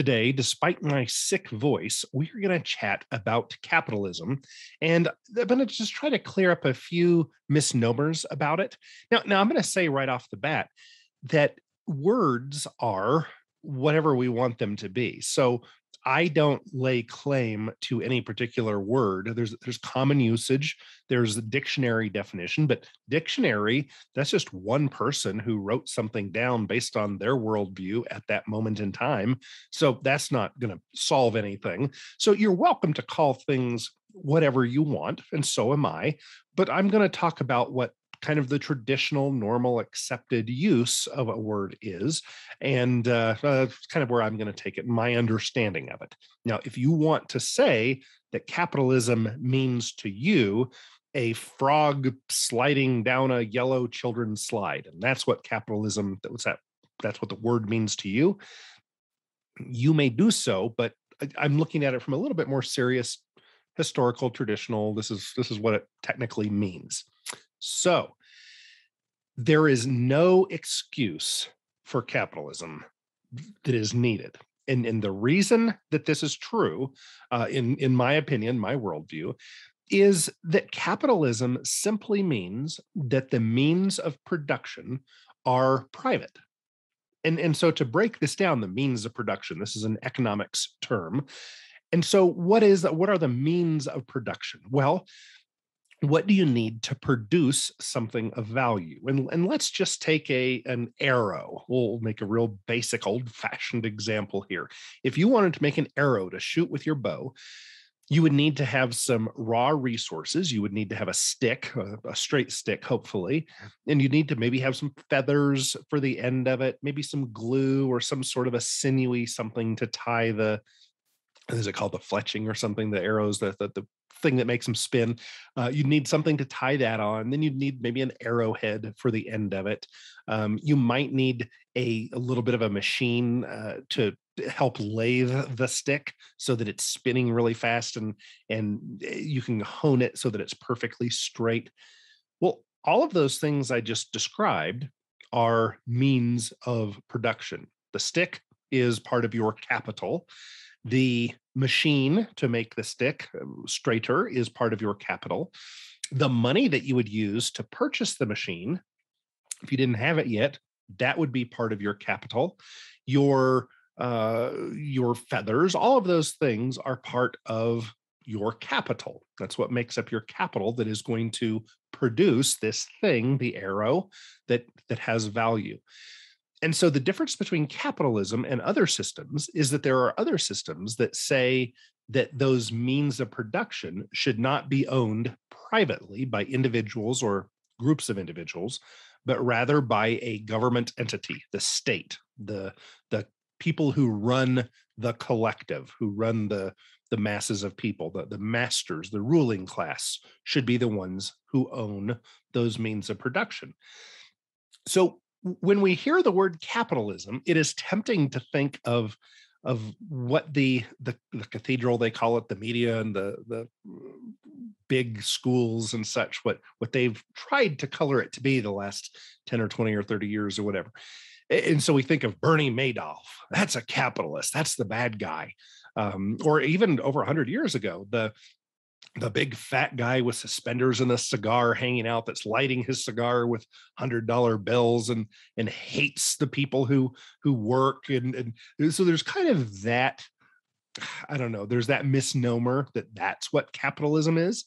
Today, despite my sick voice, we're going to chat about capitalism. And I'm going to just try to clear up a few misnomers about it. Now, now I'm going to say right off the bat that words are whatever we want them to be. So I don't lay claim to any particular word. There's there's common usage, there's a dictionary definition, but dictionary, that's just one person who wrote something down based on their worldview at that moment in time. So that's not going to solve anything. So you're welcome to call things whatever you want, and so am I. But I'm going to talk about what kind of the traditional, normal, accepted use of a word is, and uh, uh, kind of where I'm going to take it, my understanding of it. Now, if you want to say that capitalism means to you a frog sliding down a yellow children's slide, and that's what capitalism, what's that? That's what the word means to you. You may do so, but I'm looking at it from a little bit more serious historical traditional this is this is what it technically means so there is no excuse for capitalism that is needed. And, and the reason that this is true, uh, in, in my opinion, my worldview, is that capitalism simply means that the means of production are private. And, and so to break this down, the means of production, this is an economics term. And so what is? What are the means of production? Well, what do you need to produce something of value? And, and let's just take a an arrow. We'll make a real basic old fashioned example here. If you wanted to make an arrow to shoot with your bow you would need to have some raw resources. You would need to have a stick a, a straight stick hopefully and you need to maybe have some feathers for the end of it maybe some glue or some sort of a sinewy something to tie the is it called? The fletching or something the arrows that the, the thing that makes them spin. Uh, you'd need something to tie that on. Then you'd need maybe an arrowhead for the end of it. Um, you might need a, a, little bit of a machine uh, to help lathe the stick so that it's spinning really fast and and eh, you can hone it so that it's perfectly straight. Well, all of those things I just described are means of production. The stick is part of your capital. The machine to make the stick um, straighter is part of your capital. The money that you would use to purchase the machine, if you didn't have it yet, that would be part of your capital. Your uh, your feathers, all of those things are part of your capital. That's what makes up your capital that is going to produce this thing, the arrow that that has value. And so the difference between capitalism and other systems is that there are other systems that say that those means of production should not be owned privately by individuals or groups of individuals, but rather by a government entity, the state, the the people who run the collective, who run the the masses of people, the, the masters, the ruling class should be the ones who own those means of production. So when we hear the word capitalism, it is tempting to think of of what the, the the cathedral they call it, the media and the the big schools and such, what what they've tried to color it to be the last 10 or 20 or 30 years or whatever. And so we think of Bernie Madoff. That's a capitalist. That's the bad guy. Um, or even over 100 years ago, the the big fat guy with suspenders and a cigar hanging out that's lighting his cigar with hundred dollar bills and and hates the people who who work and and so there's kind of that i don't know there's that misnomer that that's what capitalism is.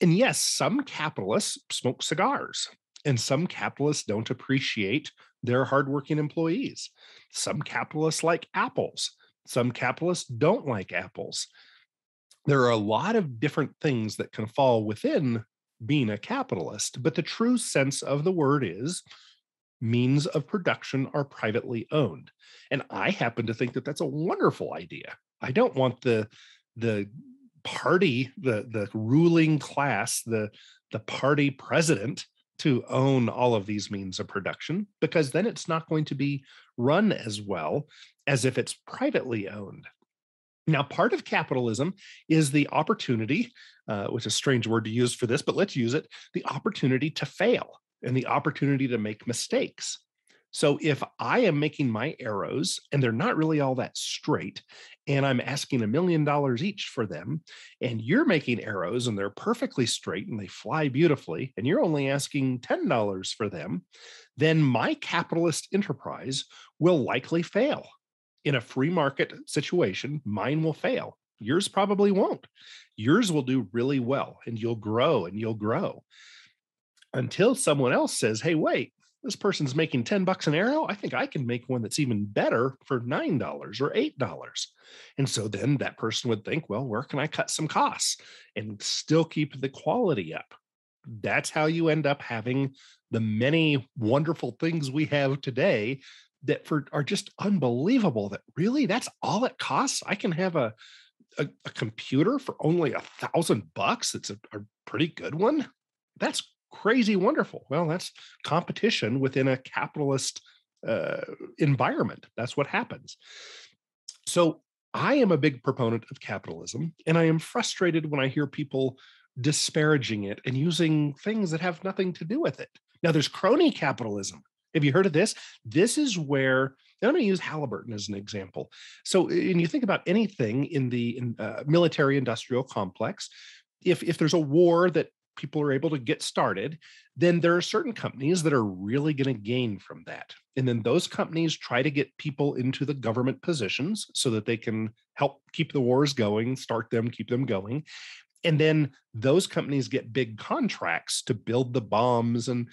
And yes some capitalists smoke cigars and some capitalists don't appreciate their hardworking employees. Some capitalists like apples. Some capitalists don't like apples there are a lot of different things that can fall within being a capitalist, but the true sense of the word is means of production are privately owned. And I happen to think that that's a wonderful idea. I don't want the the party, the the ruling class, the the party president to own all of these means of production because then it's not going to be run as well as if it's privately owned. Now, part of capitalism is the opportunity, uh, which is a strange word to use for this, but let's use it the opportunity to fail and the opportunity to make mistakes. So if I am making my arrows and they're not really all that straight, and I'm asking a million dollars each for them, and you're making arrows and they're perfectly straight and they fly beautifully, and you're only asking $10 for them, then my capitalist enterprise will likely fail. In a free market situation, mine will fail. Yours probably won't. Yours will do really well and you'll grow and you'll grow until someone else says, hey, wait, this person's making 10 bucks an arrow. I think I can make one that's even better for $9 or $8. And so then that person would think, well, where can I cut some costs and still keep the quality up? That's how you end up having the many wonderful things we have today that for are just unbelievable that really that's all it costs. I can have a a, a computer for only a thousand bucks. It's a, a pretty good one. That's crazy wonderful. Well, that's competition within a capitalist uh, environment. That's what happens. So I am a big proponent of capitalism, and I am frustrated when I hear people disparaging it and using things that have nothing to do with it. Now, there's crony capitalism. Have you heard of this? This is where and I'm going to use Halliburton as an example. So, when you think about anything in the in, uh, military industrial complex, if if there's a war that people are able to get started, then there are certain companies that are really going to gain from that. And then those companies try to get people into the government positions so that they can help keep the wars going, start them, keep them going. And then those companies get big contracts to build the bombs and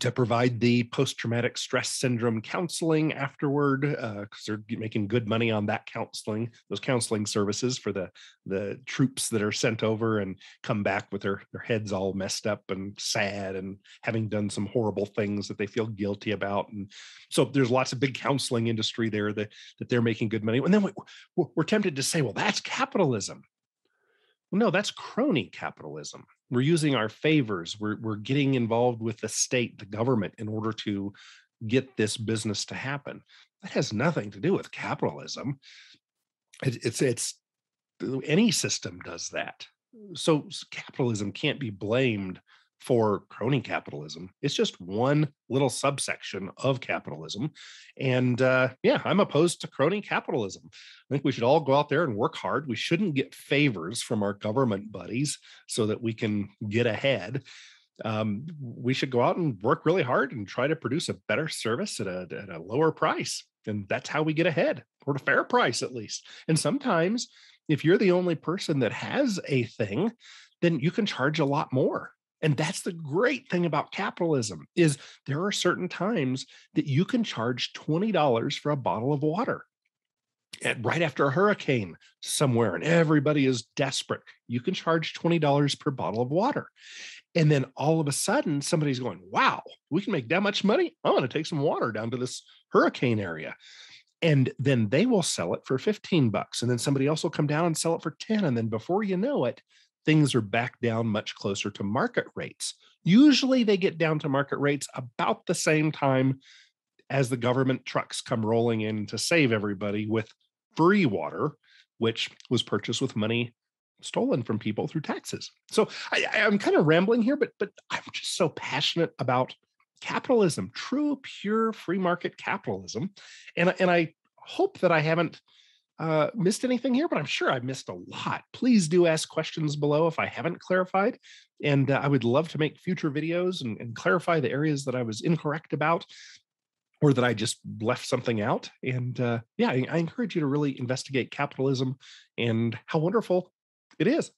to provide the post-traumatic stress syndrome counseling afterward because uh, they're making good money on that counseling those counseling services for the the troops that are sent over and come back with their their heads all messed up and sad and having done some horrible things that they feel guilty about. And so there's lots of big counseling industry there that that they're making good money. And then we, we're tempted to say well that's capitalism. Well, no that's crony capitalism we're using our favors we're, we're getting involved with the state the government in order to get this business to happen. That has nothing to do with capitalism. It, it's it's any system does that. So capitalism can't be blamed for crony capitalism. It's just one little subsection of capitalism. And uh, yeah, I'm opposed to crony capitalism. I think we should all go out there and work hard. We shouldn't get favors from our government buddies so that we can get ahead. Um, we should go out and work really hard and try to produce a better service at a, at a lower price. And that's how we get ahead, or a fair price at least. And sometimes, if you're the only person that has a thing, then you can charge a lot more and that's the great thing about capitalism is there are certain times that you can charge $20 for a bottle of water and right after a hurricane somewhere and everybody is desperate. You can charge $20 per bottle of water. And then all of a sudden somebody's going wow we can make that much money. I'm going to take some water down to this hurricane area. And then they will sell it for 15 bucks and then somebody else will come down and sell it for 10 and then before you know it things are back down much closer to market rates. Usually they get down to market rates about the same time as the government trucks come rolling in to save everybody with free water, which was purchased with money stolen from people through taxes. So I, am kind of rambling here, but but I'm just so passionate about capitalism, true, pure free market capitalism, and and I hope that I haven't uh, missed anything here, but I'm sure I missed a lot. Please do ask questions below if I haven't clarified. And uh, I would love to make future videos and, and clarify the areas that I was incorrect about or that I just left something out. And uh, yeah, I, I encourage you to really investigate capitalism and how wonderful it is.